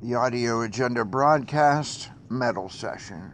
the Audio Agenda broadcast metal session.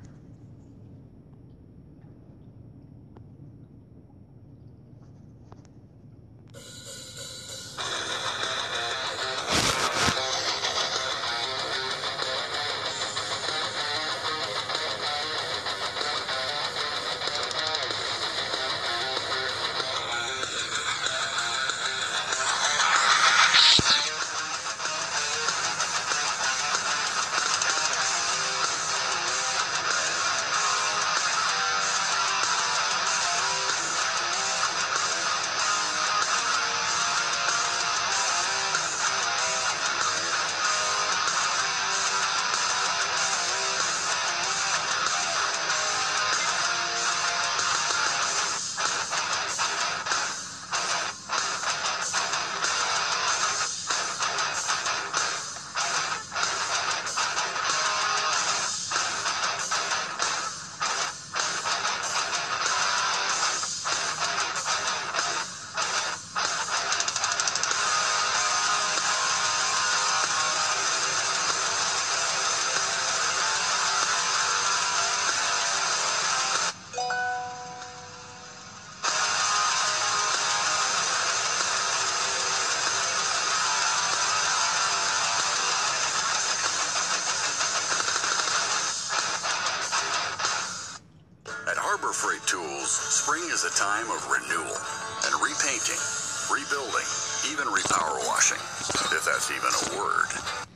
Time of renewal and repainting, rebuilding, even repower washing, if that's even a word.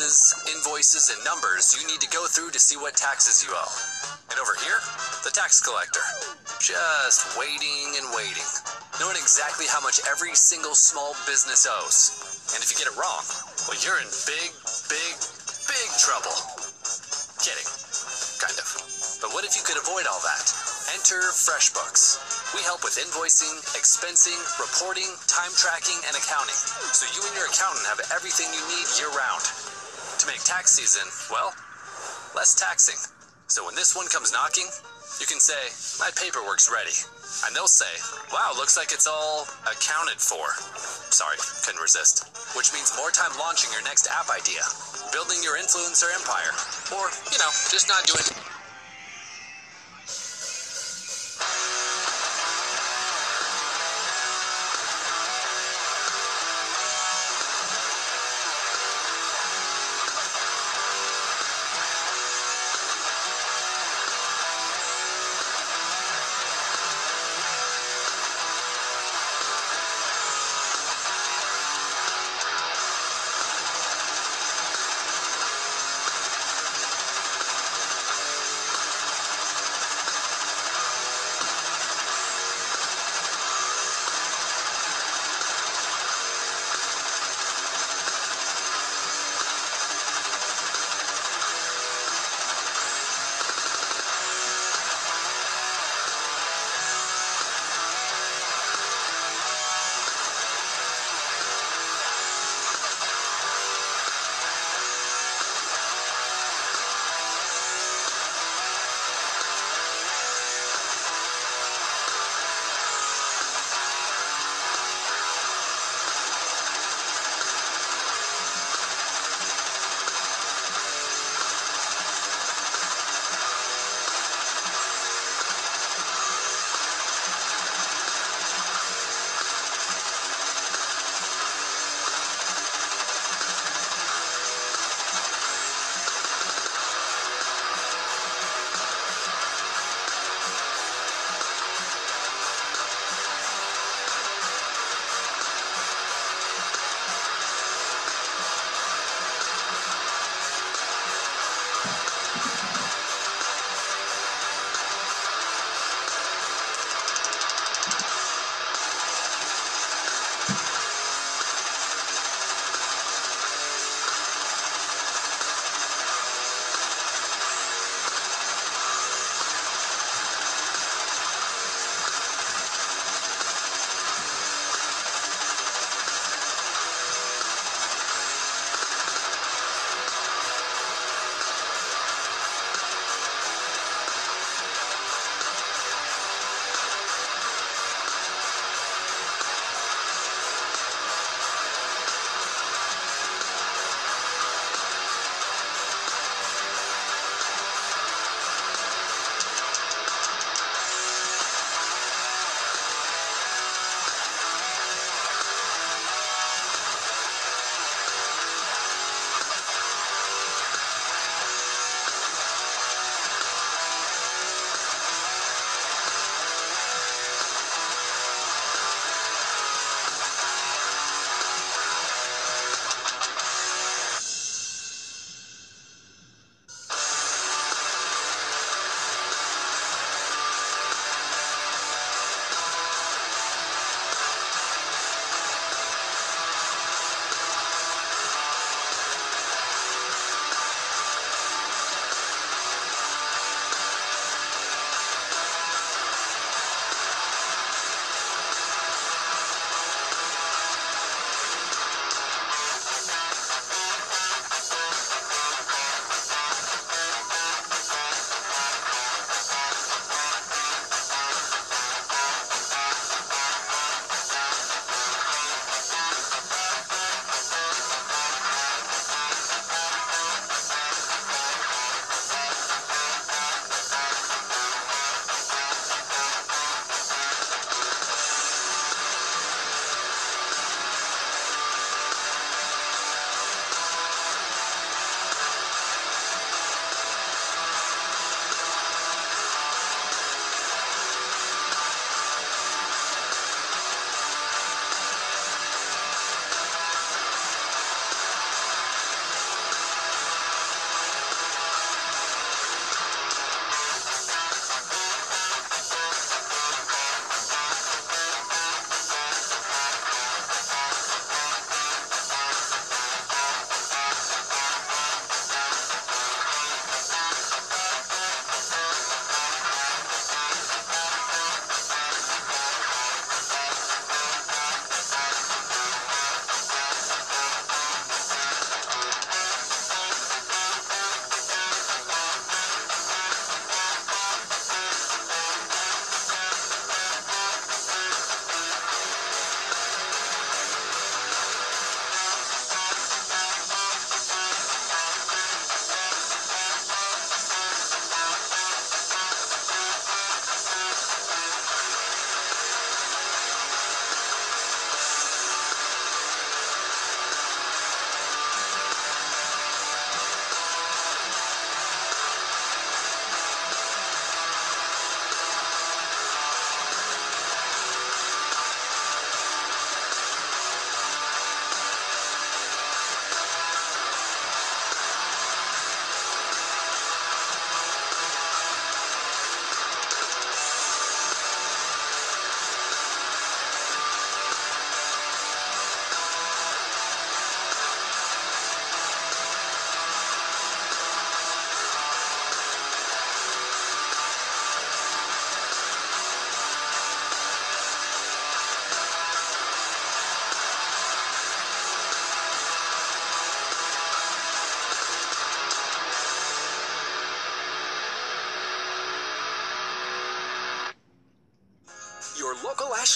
Expenses, invoices, and numbers you need to go through to see what taxes you owe. And over here, the tax collector. Just waiting and waiting, knowing exactly how much every single small business owes. And if you get it wrong, well, you're in big, big, big trouble. Kidding. Kind of. But what if you could avoid all that? Enter FreshBooks. We help with invoicing, expensing, reporting, time tracking, and accounting. So you and your accountant have everything you need year round. To make tax season, well, less taxing. So when this one comes knocking, you can say, My paperwork's ready. And they'll say, Wow, looks like it's all accounted for. Sorry, couldn't resist. Which means more time launching your next app idea, building your influencer empire, or, you know, just not doing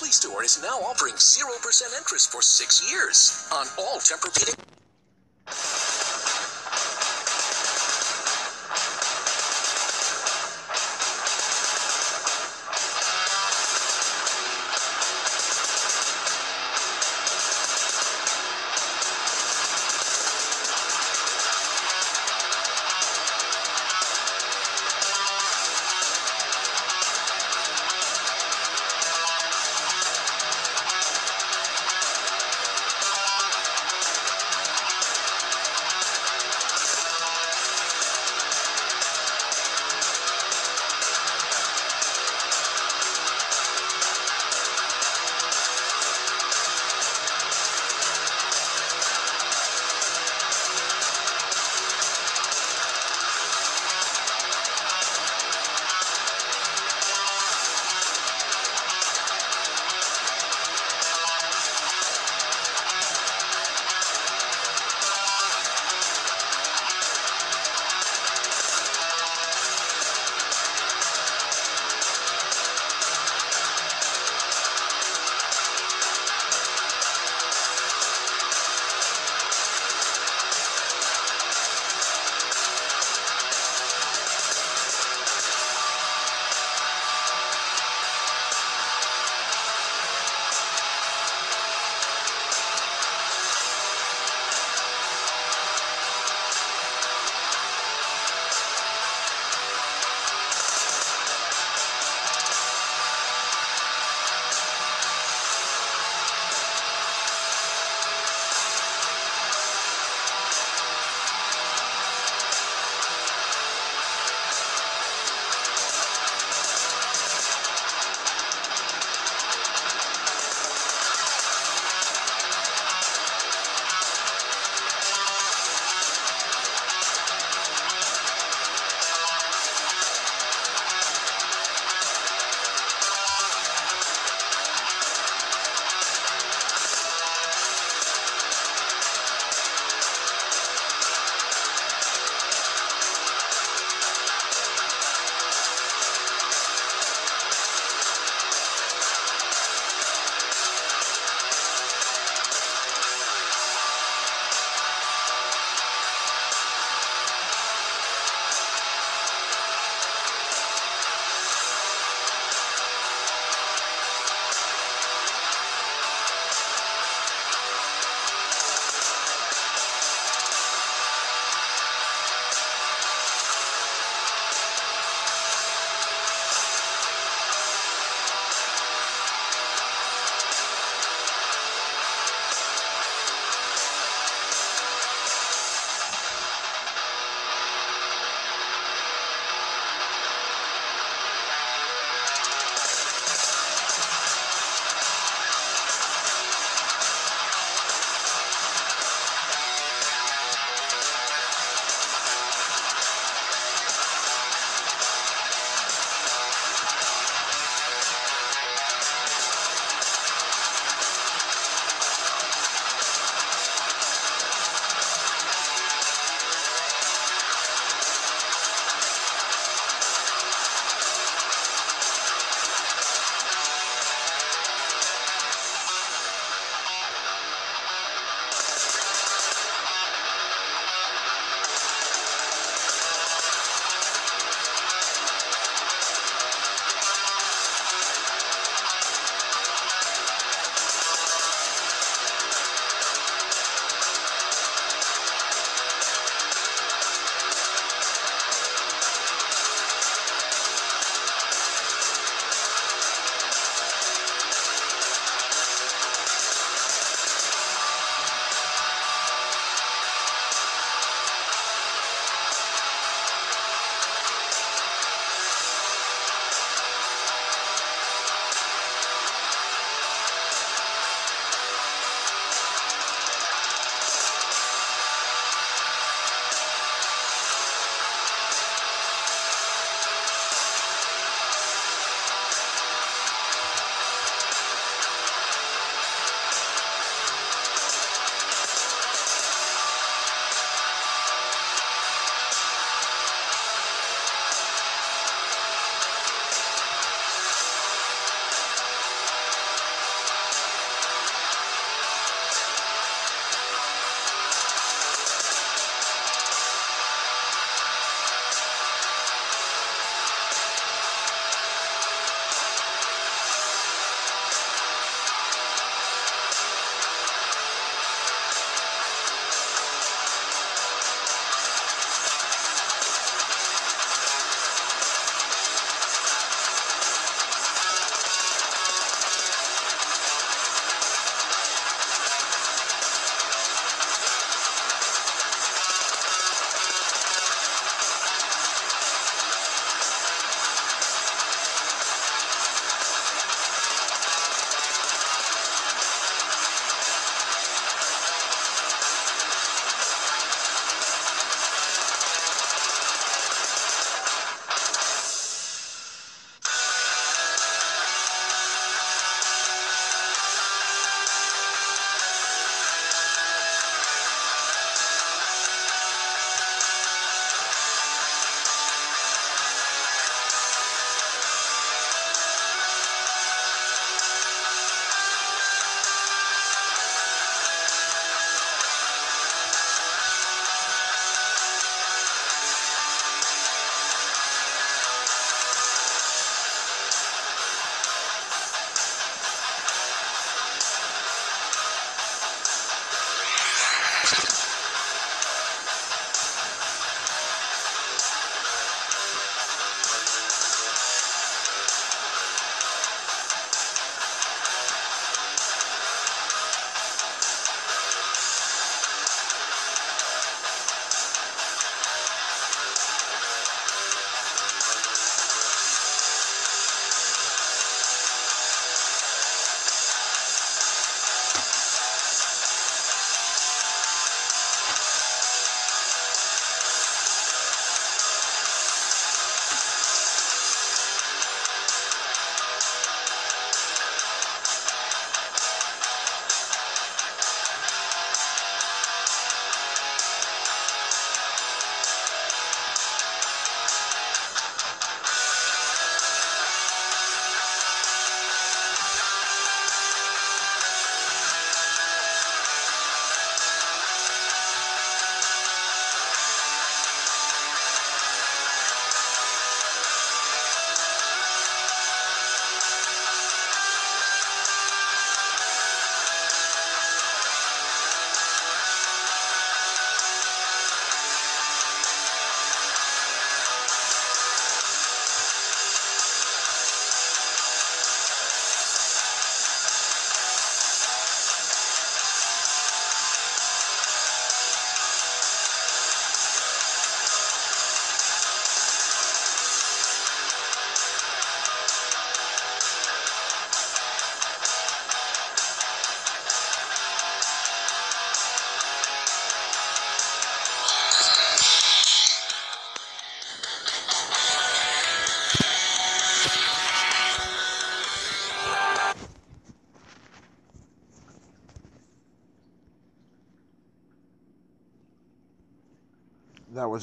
Ashley store is now offering 0% interest for six years on all Tempur-Pedic.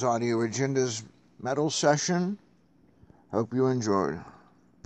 Audio Agenda's metal session. Hope you enjoyed.